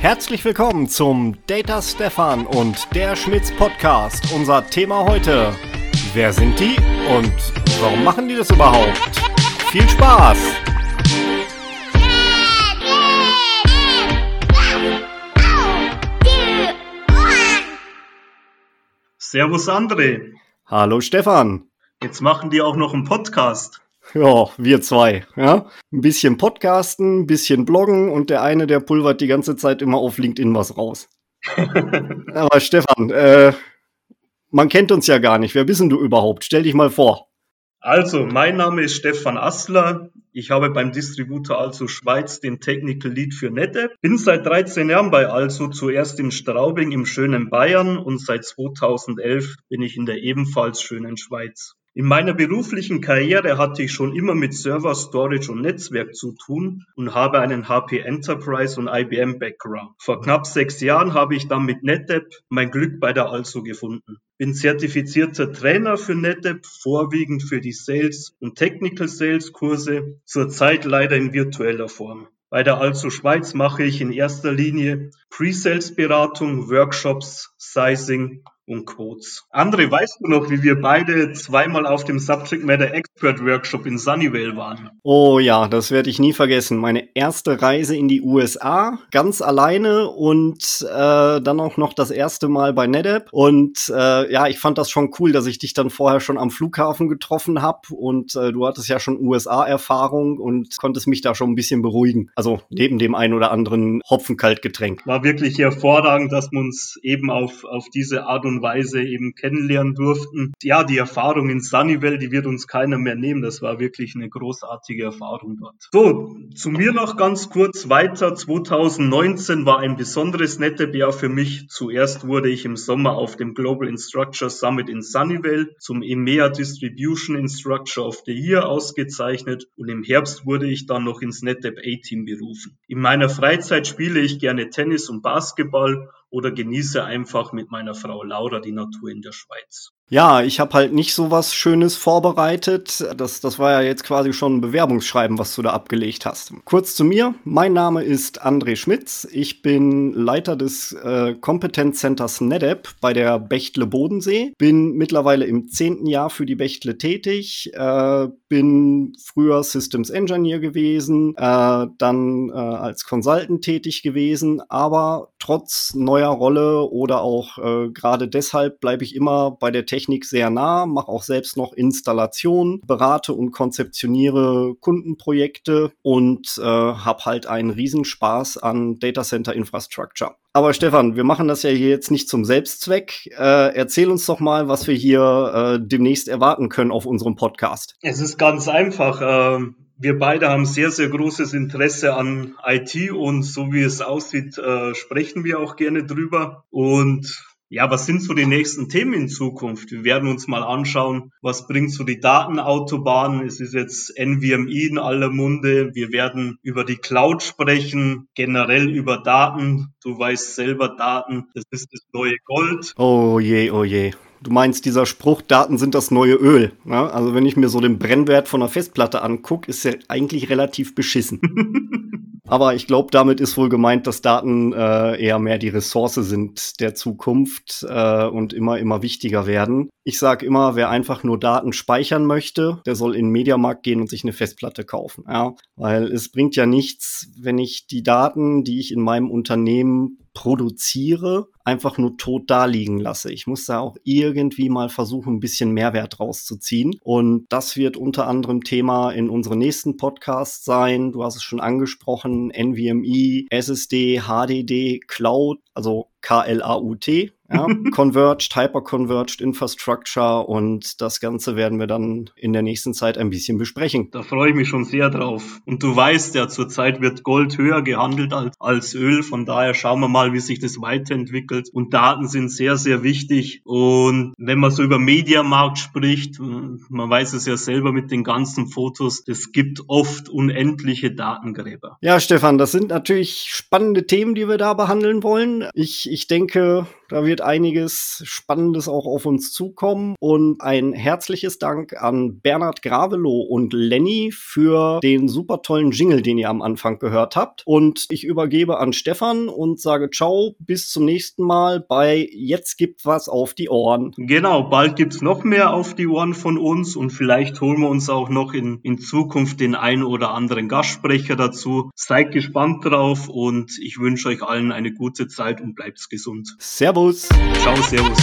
Herzlich willkommen zum Data Stefan und der Schmitz Podcast. Unser Thema heute: Wer sind die und warum machen die das überhaupt? Viel Spaß! Servus André. Hallo Stefan. Jetzt machen die auch noch einen Podcast. Ja, wir zwei. Ja? Ein bisschen podcasten, ein bisschen bloggen und der eine, der pulvert die ganze Zeit immer auf LinkedIn was raus. Aber Stefan, äh, man kennt uns ja gar nicht. Wer bist denn du überhaupt? Stell dich mal vor. Also, mein Name ist Stefan Assler. Ich habe beim Distributor Also Schweiz den Technical Lead für NetApp. Bin seit 13 Jahren bei Also, zuerst in Straubing im schönen Bayern und seit 2011 bin ich in der ebenfalls schönen Schweiz. In meiner beruflichen Karriere hatte ich schon immer mit Server, Storage und Netzwerk zu tun und habe einen HP Enterprise und IBM Background. Vor knapp sechs Jahren habe ich dann mit NetApp mein Glück bei der Also gefunden. Bin zertifizierter Trainer für NetApp, vorwiegend für die Sales und Technical Sales Kurse, zurzeit leider in virtueller Form. Bei der Also Schweiz mache ich in erster Linie Pre-Sales Beratung, Workshops, Sizing und Quotes. André, weißt du noch, wie wir beide zweimal auf dem Subject Matter Expert Workshop in Sunnyvale waren? Oh ja, das werde ich nie vergessen. Meine erste Reise in die USA, ganz alleine und äh, dann auch noch das erste Mal bei NetApp. Und äh, ja, ich fand das schon cool, dass ich dich dann vorher schon am Flughafen getroffen habe und äh, du hattest ja schon USA-Erfahrung und konntest mich da schon ein bisschen beruhigen. Also neben dem ein oder anderen Hopfenkaltgetränk. War wirklich hervorragend, dass wir uns eben auf, auf diese Art und Weise eben kennenlernen durften. Ja, die Erfahrung in Sunnyvale, die wird uns keiner mehr nehmen. Das war wirklich eine großartige Erfahrung dort. So, zu mir noch ganz kurz weiter. 2019 war ein besonderes NetApp-Jahr für mich. Zuerst wurde ich im Sommer auf dem Global Instructure Summit in Sunnyvale zum EMEA Distribution Instructure of the Year ausgezeichnet und im Herbst wurde ich dann noch ins NetApp A-Team berufen. In meiner Freizeit spiele ich gerne Tennis und Basketball oder genieße einfach mit meiner Frau Laura die Natur in der Schweiz. Ja, ich habe halt nicht so was Schönes vorbereitet. Das, das war ja jetzt quasi schon ein Bewerbungsschreiben, was du da abgelegt hast. Kurz zu mir. Mein Name ist André Schmitz. Ich bin Leiter des äh, Competence Centers NetApp bei der Bechtle Bodensee. Bin mittlerweile im zehnten Jahr für die Bechtle tätig. Äh, bin früher Systems Engineer gewesen, äh, dann äh, als Consultant tätig gewesen, aber trotz neuer Rolle oder auch äh, gerade deshalb bleibe ich immer bei der Technik Technik sehr nah, mache auch selbst noch Installation, berate und konzeptioniere Kundenprojekte und äh, habe halt einen Riesenspaß an Data Center Infrastructure. Aber Stefan, wir machen das ja hier jetzt nicht zum Selbstzweck. Äh, erzähl uns doch mal, was wir hier äh, demnächst erwarten können auf unserem Podcast. Es ist ganz einfach. Ähm wir beide haben sehr, sehr großes Interesse an IT und so wie es aussieht, äh, sprechen wir auch gerne drüber. Und ja, was sind so die nächsten Themen in Zukunft? Wir werden uns mal anschauen, was bringt so die Datenautobahn? Es ist jetzt NVMe in aller Munde. Wir werden über die Cloud sprechen, generell über Daten. Du weißt selber, Daten, das ist das neue Gold. Oh je, oh je. Du meinst, dieser Spruch, Daten sind das neue Öl. Ne? Also wenn ich mir so den Brennwert von einer Festplatte angucke, ist er eigentlich relativ beschissen. Aber ich glaube, damit ist wohl gemeint, dass Daten äh, eher mehr die Ressource sind der Zukunft äh, und immer, immer wichtiger werden. Ich sage immer, wer einfach nur Daten speichern möchte, der soll in den Mediamarkt gehen und sich eine Festplatte kaufen. Ja? Weil es bringt ja nichts, wenn ich die Daten, die ich in meinem Unternehmen produziere, einfach nur tot da liegen lasse. Ich muss da auch irgendwie mal versuchen, ein bisschen Mehrwert rauszuziehen. Und das wird unter anderem Thema in unserem nächsten Podcast sein. Du hast es schon angesprochen, NVMe, SSD, HDD, Cloud, also K-L-A-U-T. Ja, Converged, Hyper-Converged Infrastructure und das Ganze werden wir dann in der nächsten Zeit ein bisschen besprechen. Da freue ich mich schon sehr drauf. Und du weißt ja, zurzeit wird Gold höher gehandelt als, als Öl. Von daher schauen wir mal, wie sich das weiterentwickelt. Und Daten sind sehr, sehr wichtig. Und wenn man so über Mediamarkt spricht, man weiß es ja selber mit den ganzen Fotos, es gibt oft unendliche Datengräber. Ja, Stefan, das sind natürlich spannende Themen, die wir da behandeln wollen. Ich, ich denke, da wird wird einiges Spannendes auch auf uns zukommen. Und ein herzliches Dank an Bernhard Gravelow und Lenny für den super tollen Jingle, den ihr am Anfang gehört habt. Und ich übergebe an Stefan und sage ciao, bis zum nächsten Mal bei Jetzt gibt was auf die Ohren. Genau, bald gibt's noch mehr auf die Ohren von uns und vielleicht holen wir uns auch noch in, in Zukunft den ein oder anderen Gastsprecher dazu. Seid gespannt drauf und ich wünsche euch allen eine gute Zeit und bleibt gesund. Servus. Ciao, Servus.